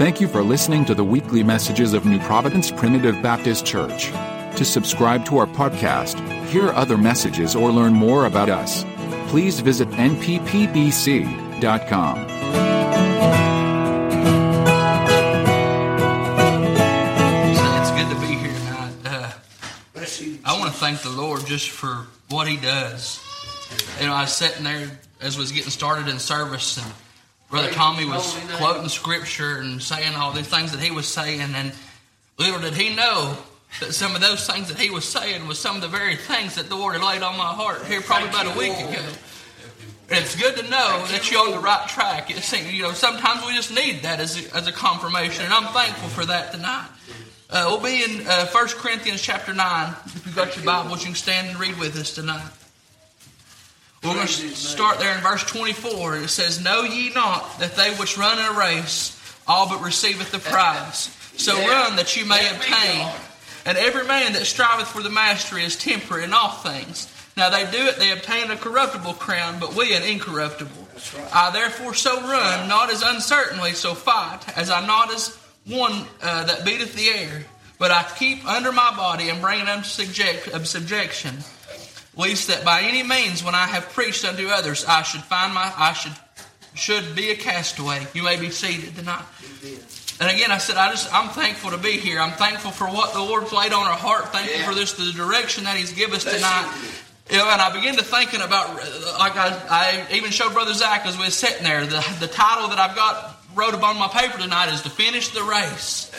Thank you for listening to the weekly messages of New Providence Primitive Baptist Church. To subscribe to our podcast, hear other messages, or learn more about us, please visit nppbc.com. Tonight. Uh, I want to thank the Lord just for what He does. You know, I was sitting there as was getting started in service, and Brother Tommy was quoting scripture and saying all these things that he was saying, and little did he know that some of those things that he was saying was some of the very things that the Lord had laid on my heart here probably about a week ago. It's good to know that you're on the right track. It's, you know, sometimes we just need that as a, as a confirmation, and I'm thankful for that tonight. Uh, we'll be in uh, 1 Corinthians chapter 9. If you've got your Bibles, you can stand and read with us tonight. We're going to start there in verse 24. It says, Know ye not that they which run in a race all but receiveth the prize? So run that you may obtain. And every man that striveth for the mastery is temperate in all things. Now they do it, they obtain a corruptible crown, but we an incorruptible. I therefore so run, not as uncertainly, so fight, as I not as one uh, that beateth the air, but I keep under my body and bring it unto subject, subjection, lest that by any means, when I have preached unto others, I should find my I should should be a castaway. You may be seated tonight. And again, I said, I just, I'm thankful to be here. I'm thankful for what the Lord's laid on our heart. Thankful Yeah. for this, the direction that He's given us tonight. You know, and I began to thinking about, uh, like I, I even showed Brother Zach as we were sitting there, the, the title that I've got wrote upon my paper tonight is to finish the race.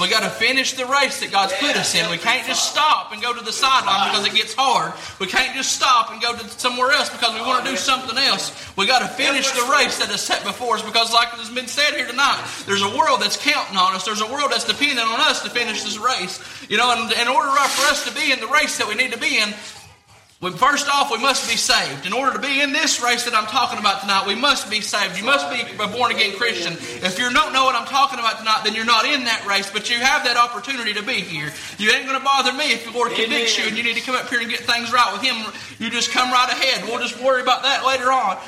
We got to finish the race that God's put us in. We can't just stop and go to the sideline because it gets hard. We can't just stop and go to somewhere else because we want to do something else. We got to finish the race that is set before us because, like has been said here tonight, there's a world that's counting on us. There's a world that's depending on us to finish this race. You know, and in order for us to be in the race that we need to be in, we, first off, we must be saved. In order to be in this race that I'm talking about tonight, we must be saved. You must be a born again Christian. If you don't know what I'm talking about tonight, then you're not in that race, but you have that opportunity to be here. You ain't going to bother me if the Lord convicts you and you need to come up here and get things right with Him. You just come right ahead. We'll just worry about that later on.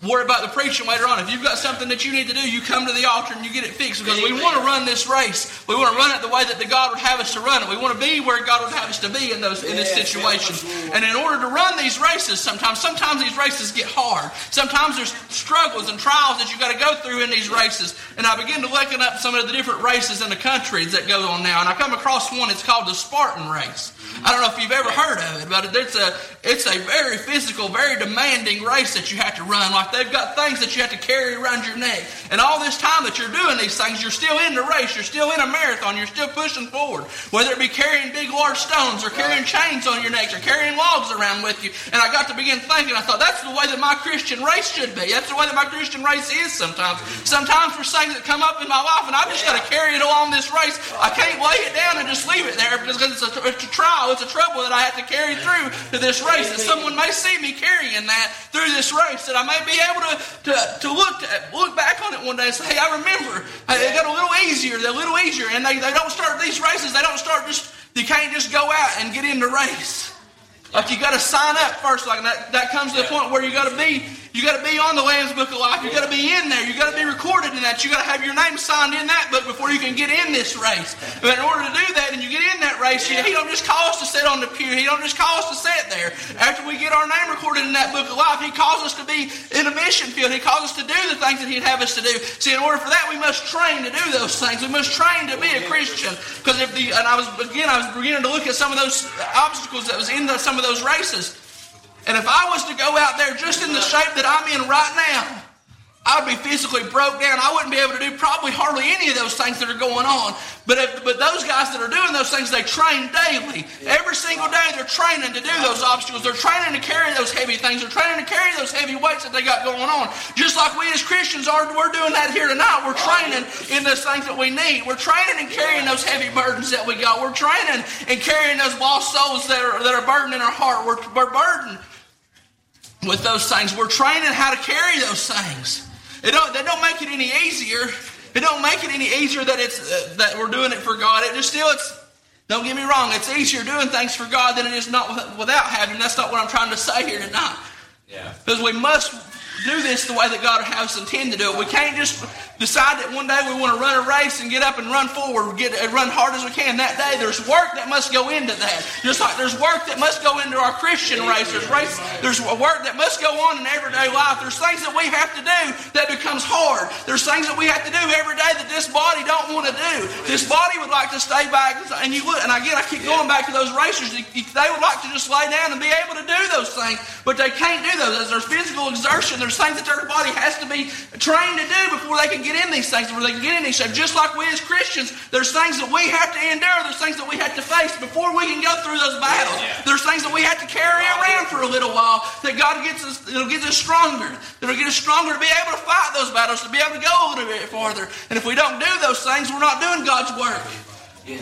Worry about the preaching later on. If you've got something that you need to do, you come to the altar and you get it fixed because we want to run this race. We want to run it the way that the God would have us to run it. We want to be where God would have us to be in those in this situation. And in order to run these races, sometimes sometimes these races get hard. Sometimes there's struggles and trials that you've got to go through in these races. And I begin to looking up some of the different races in the countries that go on now, and I come across one. It's called the Spartan race. I don't know if you've ever heard of it, but it's a it's a very physical, very demanding race that you have to run. Like they've got things that you have to carry around your neck, and all this time that you're doing these things, you're still in the race. You're still in a marathon. You're still pushing forward. Whether it be carrying big, large stones, or carrying chains on your necks, or carrying logs around with you. And I got to begin thinking. I thought that's the way that my Christian race should be. That's the way that my Christian race is. Sometimes, sometimes there's things that come up in my life, and I just got to carry it along this race. I can't lay it down and just leave it there because it's a, it's a trial. It's a trouble that I have to carry through to this race. That someone may see me carrying that through this race. That I may be able to to, to look to, look back on it one day and say, "Hey, I remember. It got a little easier. A little easier." And they, they don't start these races. They don't start just. You can't just go out and get in the race. Like you got to sign up first. Like that, that comes to the point where you got to be, you got to be on the Lamb's Book of Life. You got to be in there. You got to be recorded in that. You got to have your name signed in that book before you can get in this race. But in order to do that, and you get in that race, you, he don't just call us to sit on the pew. He don't just call us to sit there. After we get our name recorded in that book of life, he calls us to be in a mission field. He calls us to do the things that he'd have us to do. See, in order for that, we must train to do those things. We must train to be a Christian. Because if the and I was again, I was beginning to look at some of those obstacles that was in the, some of those races. And if I was to go out there just in the shape that I'm in right now, I'd be physically broke down. I wouldn't be able to do probably hardly any of those things that are going on. But if, but those guys that are doing those things, they train daily. Every single day they're training to do those obstacles. They're training to carry those heavy things. They're training to carry those heavy weights that they got going on. Just like we as Christians are, we're doing that here tonight. We're training in those things that we need. We're training and carrying those heavy burdens that we got. We're training and carrying those lost souls that are that are burdened in our heart. We're, we're burdened with those things. We're training how to carry those things. It don't, that don't make it any easier. It don't make it any easier that it's uh, that we're doing it for God. It just still it's. Don't get me wrong. It's easier doing things for God than it is not without having. That's not what I'm trying to say here tonight. Yeah. Because we must do this the way that God has intended to do it. We can't just decide that one day we want to run a race and get up and run forward, get run hard as we can. That day, there's work that must go into that. Just like there's work that must go into our Christian race. There's race. There's work that must go on in everyday life. There's things that we have to do that becomes hard. There's things that we have to do every day that this body don't want to do. This body would like to stay back, and you would. And again, I keep going back to those racers. They would like to just lay down and be able to do those things, but they can't do those. As there's physical exertion, there's things that their body has to be trained to do before they can get in these things, before they can get in these things. Just like we as Christians, there's things that we have to endure, there's things that we have to face before we can go through those battles. There's things that we have to carry around for a little while that God gets us, it'll get us stronger. It'll get us stronger to be able to fight those battles, to be able to go a little bit farther. And if we don't do those things, we're not doing God's work. Yeah.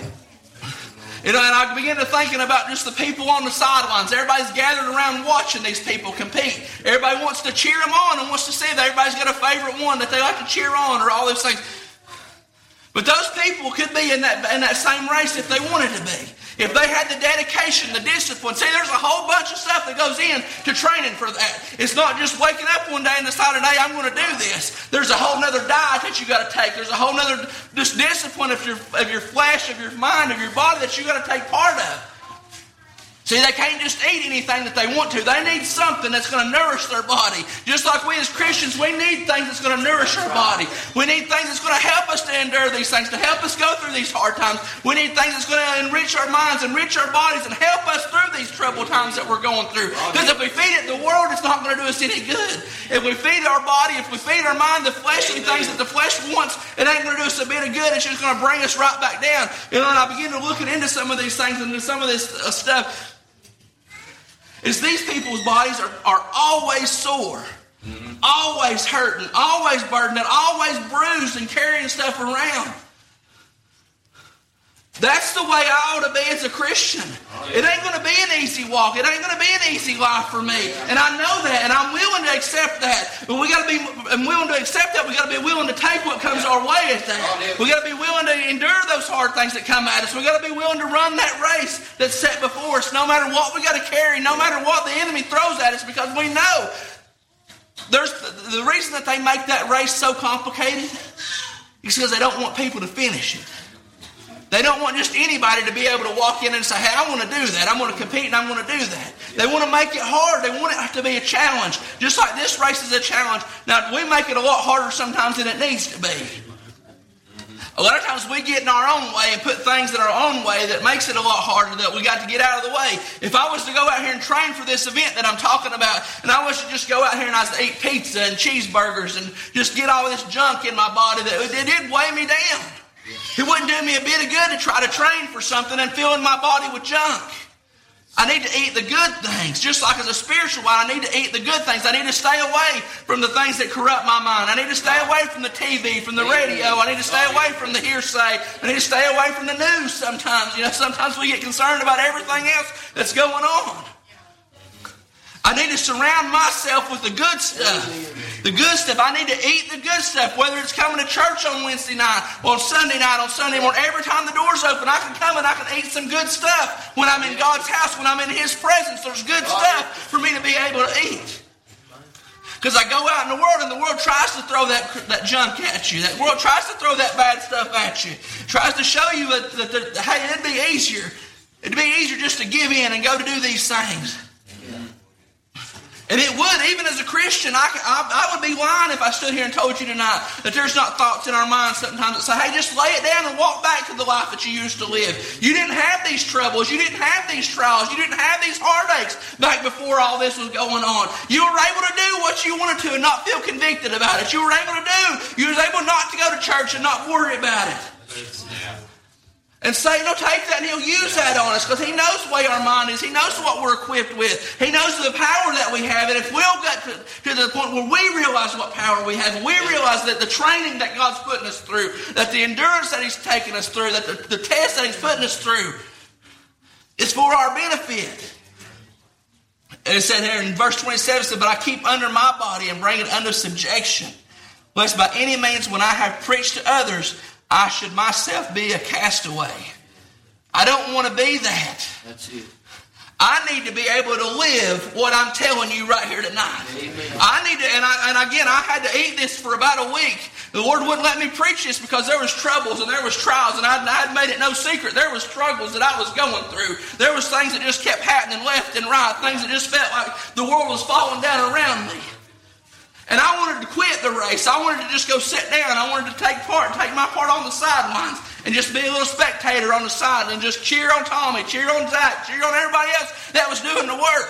You know, and I began to thinking about just the people on the sidelines. Everybody's gathered around watching these people compete. Everybody wants to cheer them on and wants to see that everybody's got a favorite one that they like to cheer on or all those things. But those people could be in that, in that same race if they wanted to be. If they had the dedication, the discipline. See, there's a whole bunch of stuff that goes in to training for that. It's not just waking up one day and deciding, hey, I'm going to do this. There's a whole other diet that you got to take. There's a whole other just discipline of your, of your flesh, of your mind, of your body that you got to take part of. See, they can't just eat anything that they want to. They need something that's going to nourish their body. Just like we as Christians, we need things that's going to nourish our body. We need things that's going to help us to endure these things, to help us go through these hard times. We need things that's going to enrich our minds, enrich our bodies, and help us through these troubled times that we're going through. Because if we feed it the world, it's not going to do us any good. If we feed our body, if we feed our mind the fleshly things that the flesh wants, it ain't going to do us a bit of good. It's just going to bring us right back down. You know, and I begin to looking into some of these things and some of this uh, stuff is these people's bodies are, are always sore, mm-hmm. always hurting, always burdened, always bruised and carrying stuff around. That's the way I ought to be as a Christian. It ain't going to be an easy walk. It ain't going to be an easy life for me. And I know that, and I'm willing to accept that. But we got to be I'm willing to accept that. We got to be willing to take what comes our way at that. We got to be willing to endure those hard things that come at us. We got to be willing to run that race that's set before us, no matter what we got to carry, no matter what the enemy throws at us, because we know there's the reason that they make that race so complicated is because they don't want people to finish it. They don't want just anybody to be able to walk in and say, hey, I want to do that. I'm going to compete and I'm going to do that. They want to make it hard. They want it to be a challenge. Just like this race is a challenge. Now, we make it a lot harder sometimes than it needs to be. A lot of times we get in our own way and put things in our own way that makes it a lot harder that we got to get out of the way. If I was to go out here and train for this event that I'm talking about, and I was to just go out here and I was to eat pizza and cheeseburgers and just get all this junk in my body, that it did weigh me down. It wouldn't do me a bit of good to try to train for something and fill in my body with junk. I need to eat the good things. Just like as a spiritual wine, I need to eat the good things. I need to stay away from the things that corrupt my mind. I need to stay away from the TV, from the radio. I need to stay away from the hearsay. I need to stay away from the news sometimes. You know, sometimes we get concerned about everything else that's going on. I need to surround myself with the good stuff. The good stuff. I need to eat the good stuff, whether it's coming to church on Wednesday night, on Sunday night, on Sunday morning. Every time the door's open, I can come and I can eat some good stuff. When I'm in God's house, when I'm in His presence, there's good stuff for me to be able to eat. Because I go out in the world and the world tries to throw that, that junk at you. That world tries to throw that bad stuff at you. Tries to show you that, that, that hey, it'd be easier. It'd be easier just to give in and go to do these things. And it would, even as a Christian, I, I, I, would be lying if I stood here and told you tonight that there's not thoughts in our minds sometimes that say, hey, just lay it down and walk back to the life that you used to live. You didn't have these troubles. You didn't have these trials. You didn't have these heartaches back before all this was going on. You were able to do what you wanted to and not feel convicted about it. You were able to do, you was able not to go to church and not worry about it. And Satan will take that and he'll use that on us because he knows way our mind is. He knows what we're equipped with. He knows the power that we have. And if we'll get to, to the point where we realize what power we have, we realize that the training that God's putting us through, that the endurance that he's taking us through, that the, the test that he's putting us through is for our benefit. And it said here in verse 27, said, But I keep under my body and bring it under subjection, lest by any means when I have preached to others, I should myself be a castaway. I don't want to be that. That's it. I need to be able to live what I'm telling you right here tonight. Amen. I need to, and, I, and again, I had to eat this for about a week. The Lord wouldn't let me preach this because there was troubles and there was trials, and I had made it no secret. There was struggles that I was going through. There was things that just kept happening left and right, things that just felt like the world was falling down around me. And I wanted to quit the race. I wanted to just go sit down. I wanted to take part, and take my part on the sidelines, and just be a little spectator on the side and just cheer on Tommy, cheer on Zach, cheer on everybody else that was doing the work.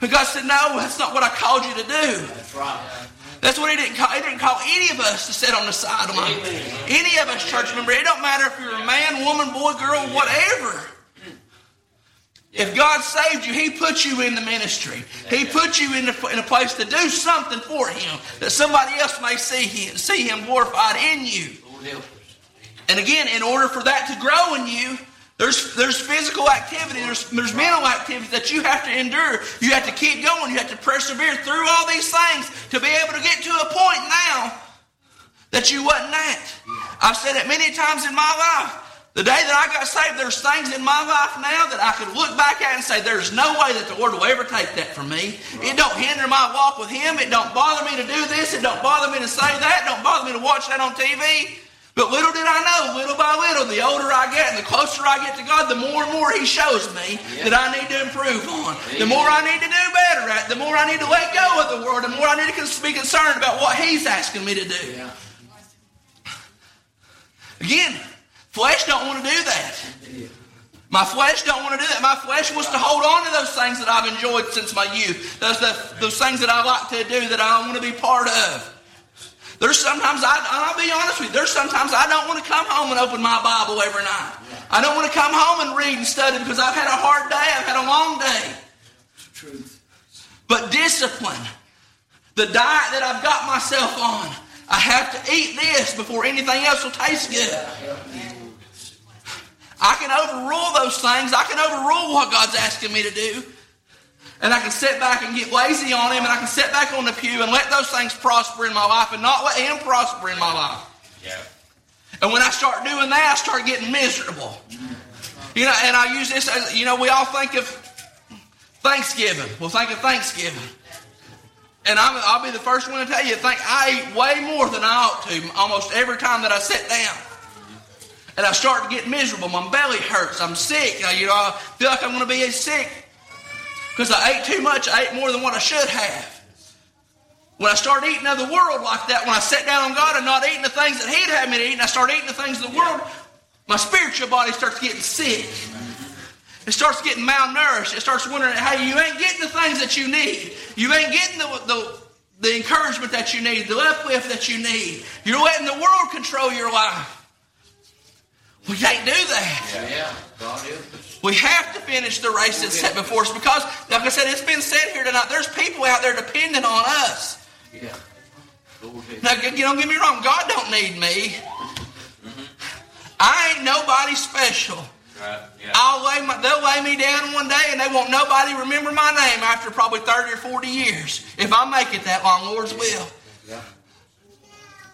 But God said, No, that's not what I called you to do. That's right. That's what he didn't call. He didn't call any of us to sit on the sideline. Any of us, church member. It don't matter if you're a man, woman, boy, girl, whatever. If God saved you, He put you in the ministry. He put you in, the, in a place to do something for Him that somebody else may see Him, see Him glorified in you. And again, in order for that to grow in you, there's, there's physical activity, there's, there's mental activity that you have to endure. You have to keep going. You have to persevere through all these things to be able to get to a point now that you wasn't at. I've said it many times in my life. The day that I got saved, there's things in my life now that I could look back at and say, there's no way that the Lord will ever take that from me. It don't hinder my walk with Him. It don't bother me to do this. It don't bother me to say that. It don't bother me to watch that on TV. But little did I know, little by little, the older I get and the closer I get to God, the more and more He shows me that I need to improve on. The more I need to do better at, the more I need to let go of the world, the more I need to be concerned about what He's asking me to do. Again, Flesh don't want to do that. My flesh don't want to do that. My flesh wants to hold on to those things that I've enjoyed since my youth. Those, those things that I like to do that I want to be part of. There's sometimes, I, I'll be honest with you, there's sometimes I don't want to come home and open my Bible every night. I don't want to come home and read and study because I've had a hard day, I've had a long day. Truth. But discipline, the diet that I've got myself on, I have to eat this before anything else will taste good. I can overrule those things. I can overrule what God's asking me to do. And I can sit back and get lazy on Him, and I can sit back on the pew and let those things prosper in my life and not let Him prosper in my life. Yeah. And when I start doing that, I start getting miserable. You know, and I use this as, you know, we all think of Thanksgiving. We'll think of Thanksgiving. And i will be the first one to tell you, think I eat way more than I ought to almost every time that I sit down. And I start to get miserable. My belly hurts. I'm sick. I, you know, I feel like I'm going to be sick because I ate too much. I ate more than what I should have. When I start eating of the world like that, when I sit down on God and not eating the things that He'd have me to eat, and I start eating the things of the world, my spiritual body starts getting sick. It starts getting malnourished. It starts wondering, hey, you ain't getting the things that you need. You ain't getting the, the, the encouragement that you need, the uplift that you need. You're letting the world control your life. We can't do that. Yeah. We have to finish the race that's set before us because, like I said, it's been said here tonight. There's people out there depending on us. Yeah. Now, don't get me wrong. God don't need me. Mm-hmm. I ain't nobody special. Right. Yeah. I'll lay my, they'll lay me down one day and they won't nobody remember my name after probably 30 or 40 years. If I make it that long, Lord's will. Yeah.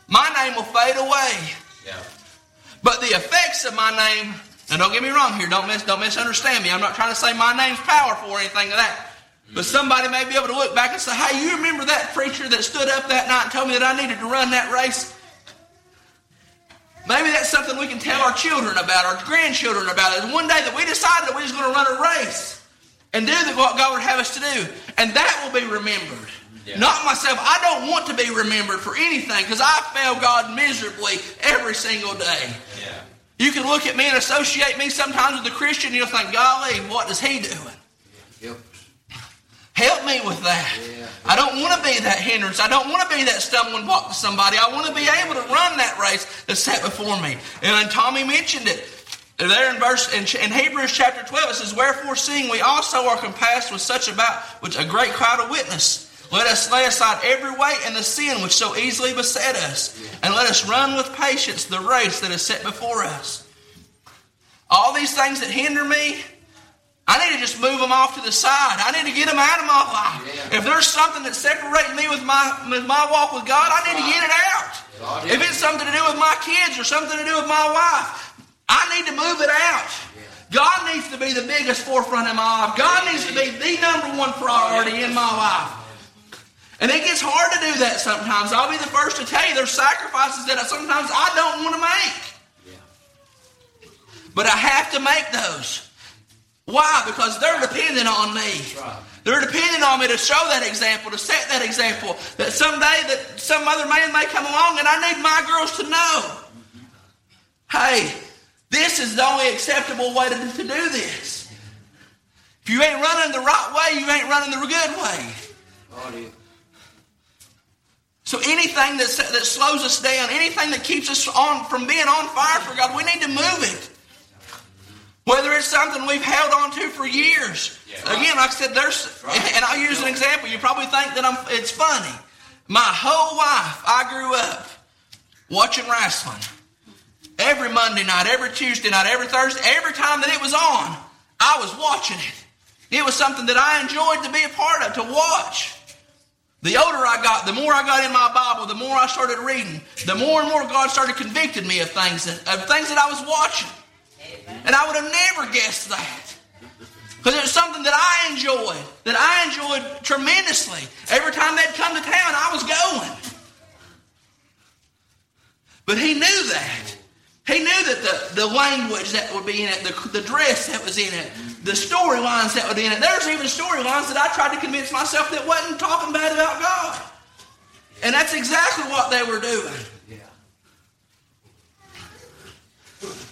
My name will fade away. Yeah. But the effects of my name, and don't get me wrong here, don't, mis- don't misunderstand me. I'm not trying to say my name's powerful or anything like that. But somebody may be able to look back and say, hey, you remember that preacher that stood up that night and told me that I needed to run that race? Maybe that's something we can tell our children about, our grandchildren about. Is one day that we decided that we was going to run a race and do what God would have us to do. And that will be remembered. Yeah. Not myself. I don't want to be remembered for anything because I fail God miserably every single day. Yeah. You can look at me and associate me sometimes with a Christian, and you'll think, golly, what is he doing? Yep. Help me with that. Yeah. I don't want to be that hindrance. I don't want to be that stumbling block to somebody. I want to be able to run that race that's set before me. And Tommy mentioned it. There in verse in, in Hebrews chapter 12, it says, Wherefore seeing we also are compassed with such about which a great crowd of witness. Let us lay aside every weight and the sin which so easily beset us, and let us run with patience the race that is set before us. All these things that hinder me, I need to just move them off to the side. I need to get them out of my life. Yeah. If there's something that's separating me with my, with my walk with God, I need to get it out. If it's something to do with my kids or something to do with my wife, I need to move it out. God needs to be the biggest forefront in my life. God needs to be the number one priority in my life. And it gets hard to do that sometimes. I'll be the first to tell you there's sacrifices that sometimes I don't want to make. But I have to make those. Why? Because they're dependent on me. They're dependent on me to show that example, to set that example. That someday that some other man may come along and I need my girls to know. Hey, this is the only acceptable way to, to do this. If you ain't running the right way, you ain't running the good way. Oh, So anything that, that slows us down, anything that keeps us on from being on fire for God, we need to move it. Whether it's something we've held on to for years. Yeah, right. Again, like I said, there's, right. and I'll use an example. You probably think that I'm, it's funny. My whole life, I grew up watching wrestling. Every Monday night, every Tuesday night, every Thursday, every time that it was on, I was watching it. It was something that I enjoyed to be a part of, to watch. The older I got, the more I got in my Bible, the more I started reading, the more and more God started convicting me of things that, of things that I was watching. And I would have never guessed that. Because it was something that I enjoyed, that I enjoyed tremendously. Every time they'd come to town, I was going. But he knew that. He knew that the, the language that would be in it, the, the dress that was in it, the storylines that were in it. There's even storylines that I tried to convince myself that wasn't talking bad about God. And that's exactly what they were doing. Yeah.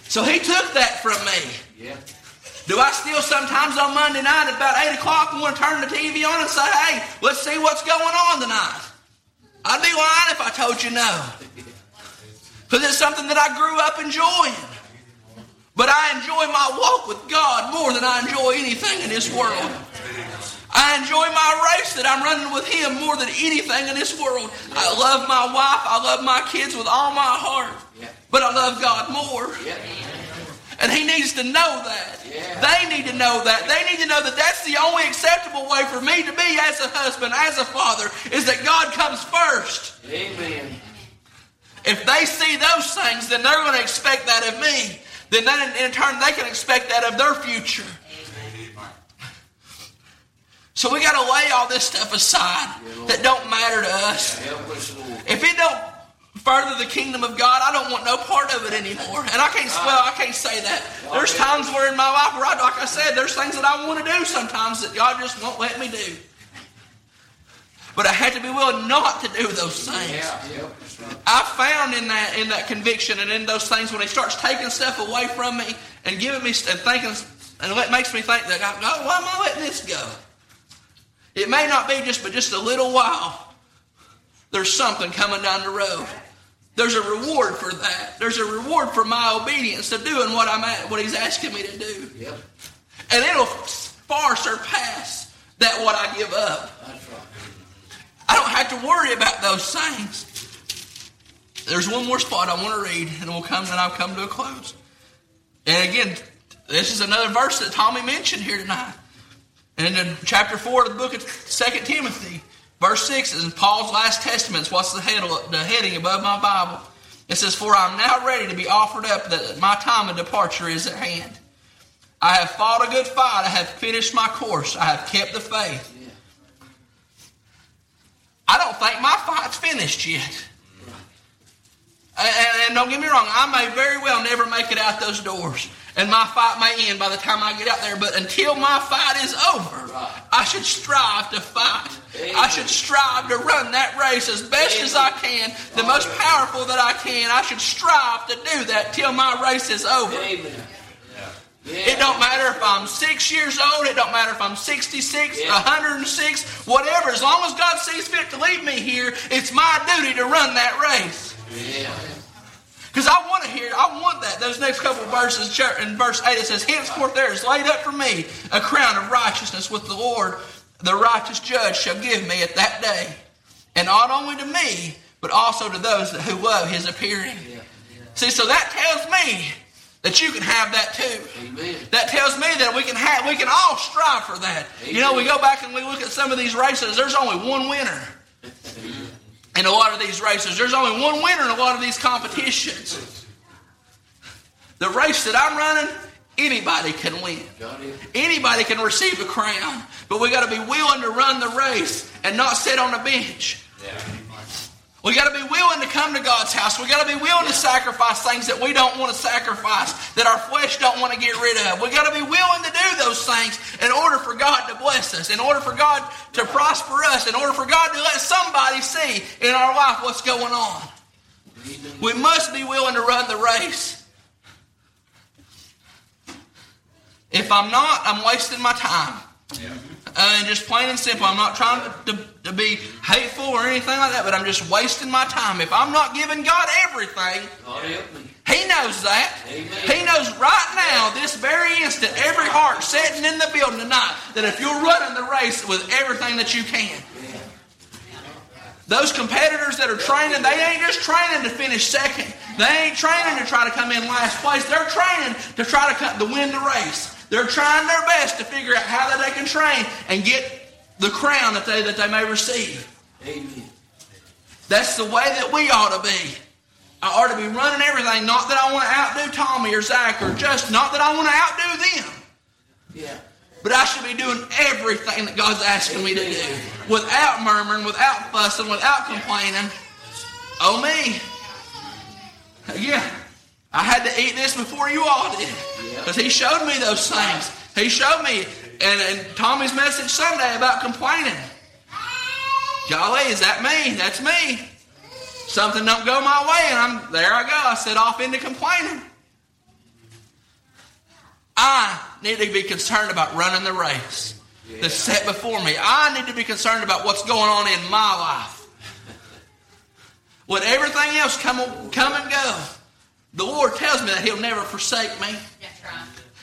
So he took that from me. Yeah. Do I still sometimes on Monday night at about 8 o'clock want to turn the TV on and say, hey, let's see what's going on tonight? I'd be lying if I told you no. Because it's something that I grew up enjoying. But I enjoy my walk with God more than I enjoy anything in this world. I enjoy my race that I'm running with Him more than anything in this world. I love my wife. I love my kids with all my heart. But I love God more. And He needs to know that. They need to know that. They need to know that that's the only acceptable way for me to be as a husband, as a father, is that God comes first. Amen. If they see those things, then they're going to expect that of me. Then in turn, they can expect that of their future. So we got to lay all this stuff aside that don't matter to us. If it don't further the kingdom of God, I don't want no part of it anymore. And I can't well, I can't say that. There's times where in my life where I, like I said, there's things that I want to do sometimes that God just won't let me do. But I had to be willing not to do those things. I found in that in that conviction and in those things when He starts taking stuff away from me and giving me and thinking and it makes me think that God, why am I letting this go? It may not be just but just a little while. There's something coming down the road. There's a reward for that. There's a reward for my obedience to doing what I'm at, what He's asking me to do. Yep. And it'll far surpass that what I give up. I don't have to worry about those things. There's one more spot I want to read, and we'll come, and I'll come to a close. And again, this is another verse that Tommy mentioned here tonight. And in chapter 4 of the book of 2 Timothy, verse 6 is in Paul's last testaments. What's the, head, the heading above my Bible? It says, For I am now ready to be offered up, that my time of departure is at hand. I have fought a good fight. I have finished my course. I have kept the faith. I don't think my fight's finished yet. And, and, don't get me wrong, I may very well never make it out those doors. And my fight may end by the time I get out there. But until my fight is over, I should strive to fight. I should strive to run that race as best as I can, the most powerful that I can. I should strive to do that till my race is over. It don't matter if I'm six years old. It don't matter if I'm 66, yeah. 106, whatever. As long as God sees fit to leave me here, it's my duty to run that race. Because I want to hear, I want that. Those next couple verses, in verse 8, it says, Henceforth there is laid up for me a crown of righteousness with the Lord, the righteous judge, shall give me at that day. And not only to me, but also to those who love his appearing. See, so that tells me that you can have that too. Amen. That tells me that we can have, we can all strive for that. Amen. You know, we go back and we look at some of these races. There's only one winner in a lot of these races. There's only one winner in a lot of these competitions. The race that I'm running, Anybody can win. Anybody can receive a crown. But we got to be willing to run the race and not sit on a bench. We got to be willing to come to God's house. We got to be willing to sacrifice things that we don't want to sacrifice, that our flesh don't want to get rid of. We got to be willing to do those things in order for God to bless us, in order for God to prosper us, in order for God to let somebody see in our life what's going on. We must be willing to run the race. If I'm not, I'm wasting my time. Uh, and just plain and simple, I'm not trying to, to, to, be hateful or anything like that, but I'm just wasting my time. If I'm not giving God everything, He knows that. Amen. He knows right now, this very instant, every heart sitting in the building tonight, that if you're running the race with everything that you can, those competitors that are training, they ain't just training to finish second. They ain't training to try to come in last place. They're training to try to, come, to win the race. They're trying their best to figure out how that they can train and get the crown that they, that they may receive. Amen. That's the way that we ought to be. I ought to be running everything, not that I want to outdo Tommy or Zach or just not that I want to outdo them. Yeah. But I should be doing everything that God's asking me to do without murmuring, without fussing, without complaining. Oh, me. Yeah. I had to eat this before you all did. Because he showed me those things. He showed me. And, and Tommy's message Sunday about complaining. Golly, is that me? That's me. Something don't go my way, and I'm there I go. I set off into complaining. I need to be concerned about running the race yeah. that's set before me. I need to be concerned about what's going on in my life. Let everything else come, come and go. The Lord tells me that He'll never forsake me. Right.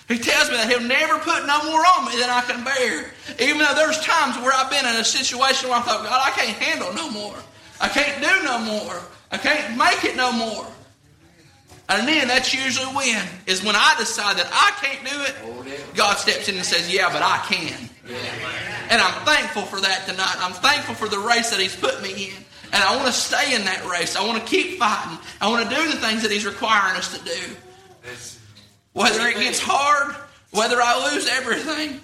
He tells me that He'll never put no more on me than I can bear. Even though there's times where I've been in a situation where I thought, God, I can't handle no more. I can't do no more. I can't make it no more. And then that's usually when is when I decide that I can't do it. God steps in and says, "Yeah, but I can." And I'm thankful for that tonight. I'm thankful for the race that He's put me in. And I want to stay in that race. I want to keep fighting. I want to do the things that He's requiring us to do. Whether it gets hard, whether I lose everything.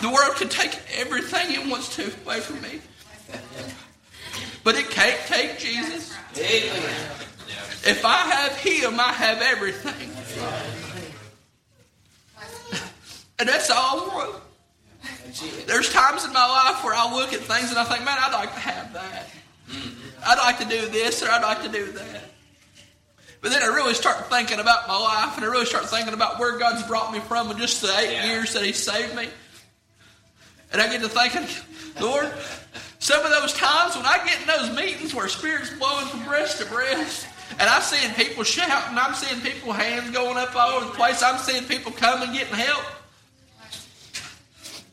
The world can take everything it wants to away from me. But it can't take Jesus. If I have Him, I have everything. And that's all I want. There's times in my life where I look at things and I think, man, I'd like to have that. I'd like to do this or I'd like to do that. But then I really start thinking about my life and I really start thinking about where God's brought me from in just the eight yeah. years that He saved me. And I get to thinking, Lord, some of those times when I get in those meetings where Spirit's blowing from breast to breast, and I'm seeing people shouting, I'm seeing people hands going up all over the place, I'm seeing people coming getting help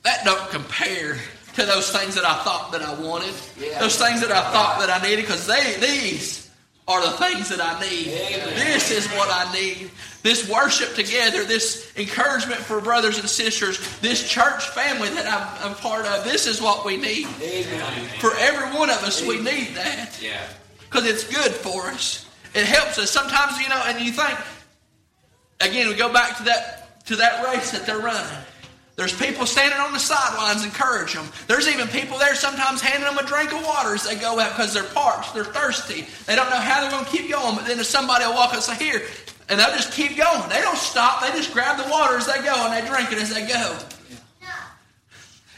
that don't compare to those things that I thought that I wanted, yeah. those things that I thought that I needed, because they these are the things that I need. Amen. This is what I need. This worship together, this encouragement for brothers and sisters, this church family that I'm, I'm part of. This is what we need. Amen. For every one of us, Amen. we need that. Yeah. Because it's good for us. It helps us. Sometimes, you know, and you think, again, we go back to that to that race that they're running. There's people standing on the sidelines encourage them. There's even people there sometimes handing them a drink of water as they go out because they're parched, they're thirsty. They don't know how they're going to keep going. But then if somebody will walk up and say, Here, and they'll just keep going. They don't stop. They just grab the water as they go and they drink it as they go.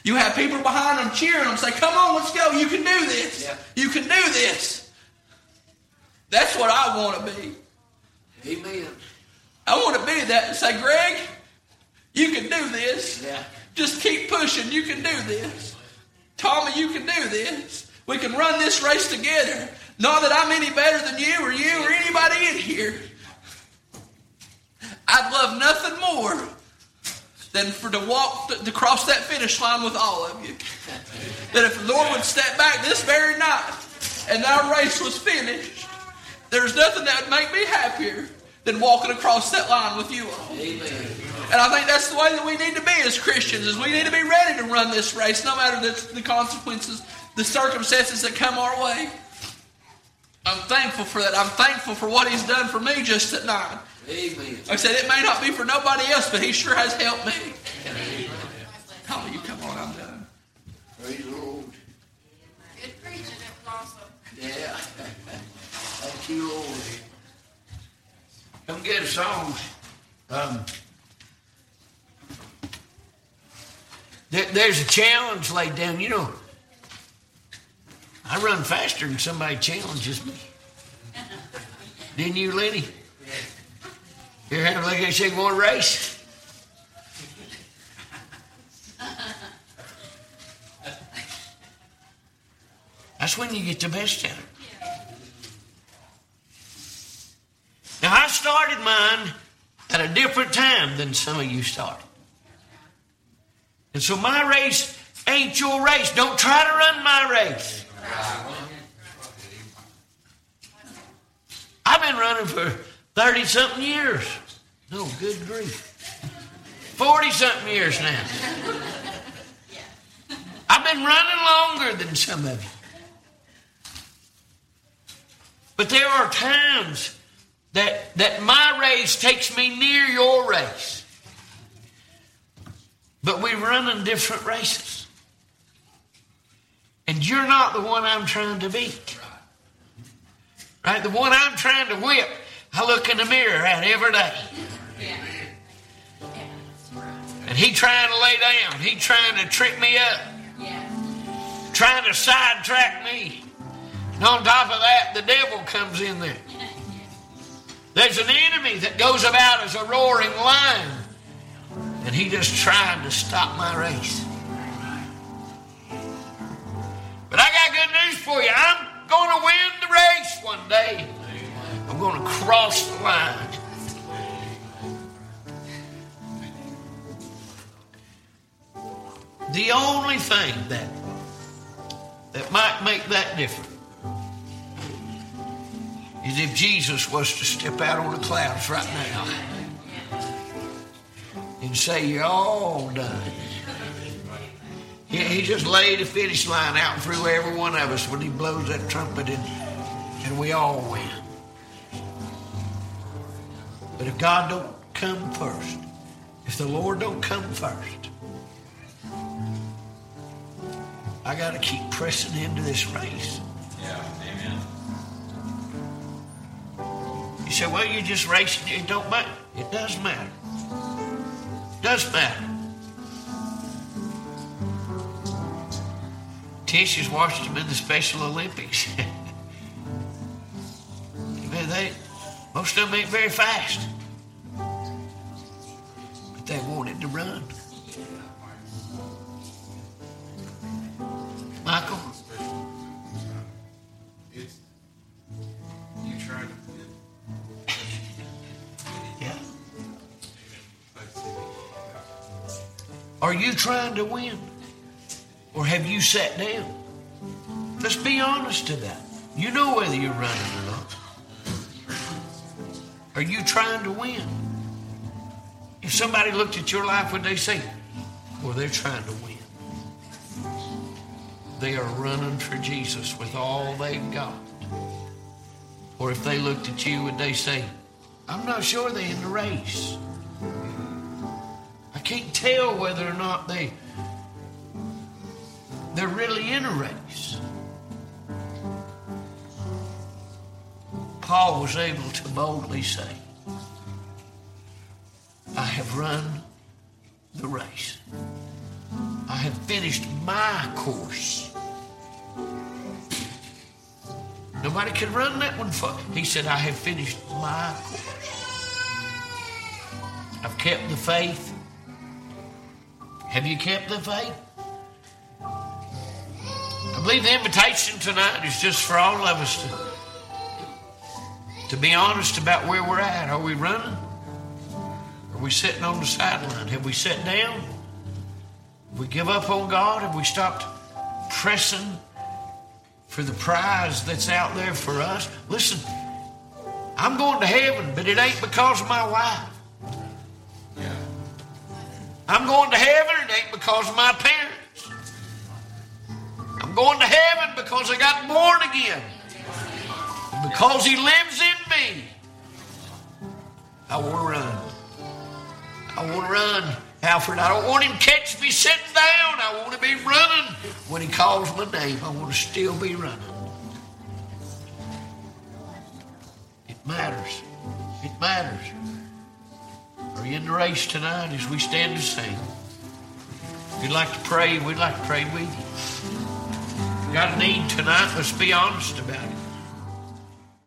You have people behind them cheering them, say, Come on, let's go. You can do this. Yeah. You can do this. That's what I want to be. Amen. I want to be that. and Say, Greg, you can do this. Yeah. Just keep pushing. You can do this. Tommy, you can do this. We can run this race together. Not that I'm any better than you or you or anybody in here. I'd love nothing more than for to walk to, to cross that finish line with all of you. That if the Lord would step back this very night and our race was finished, there's nothing that would make me happier than walking across that line with you all. Amen. And I think that's the way that we need to be as Christians, is we need to be ready to run this race, no matter the, the consequences, the circumstances that come our way. I'm thankful for that. I'm thankful for what He's done for me just tonight. Amen. I said, it may not be for nobody else, but he sure has helped me. Oh, you come on, I'm done. Praise the Lord. Good preaching, it was awesome. Yeah. Thank you, Lord. Come get a song. Um, there's a challenge laid down. You know, I run faster than somebody challenges me. Didn't you, Lenny? You ever have like I say, want to race? That's when you get the best out of it. Now, I started mine at a different time than some of you started. And so my race ain't your race. Don't try to run my race. I've been running for 30 something years. No, good grief. 40 something years now. I've been running longer than some of you. But there are times that, that my race takes me near your race. But we run in different races. And you're not the one I'm trying to beat. Right? The one I'm trying to whip, I look in the mirror at every day. And he trying to lay down. He trying to trick me up. Trying to sidetrack me. And on top of that, the devil comes in there. There's an enemy that goes about as a roaring lion. And he just trying to stop my race. But I got good news for you. I'm going to win the race one day. I'm going to cross the line. The only thing that that might make that different is if Jesus was to step out on the clouds right now and say, You're all done. He, he just laid the finish line out through every one of us when he blows that trumpet and, and we all win. But if God don't come first, if the Lord don't come first, I got to keep pressing into this race. Yeah, amen. You say, well, you're just racing. It don't matter. It does matter. Does matter. Tish has watched them in the Special Olympics. They, most of them ain't very fast. Trying to win? Or have you sat down? Let's be honest to that. You know whether you're running or not. Are you trying to win? If somebody looked at your life, would they say, well, they're trying to win? They are running for Jesus with all they've got. Or if they looked at you, would they say, I'm not sure they're in the race. Can't tell whether or not they they're really in a race. Paul was able to boldly say, I have run the race. I have finished my course. Nobody can run that one for. He said, I have finished my course. I've kept the faith. Have you kept the faith? I believe the invitation tonight is just for all of us to, to be honest about where we're at. Are we running? Are we sitting on the sideline? Have we sat down? Have we give up on God? Have we stopped pressing for the prize that's out there for us? Listen, I'm going to heaven, but it ain't because of my wife. I'm going to heaven, it ain't because of my parents. I'm going to heaven because I got born again. And because He lives in me. I want to run. I want to run. Alfred, I don't want him to catch me sitting down. I want to be running. When he calls my name, I want to still be running. It matters. It matters. You in the race tonight as we stand to sing? If you'd like to pray, we'd like to pray with you. Got a need tonight, let's be honest about it.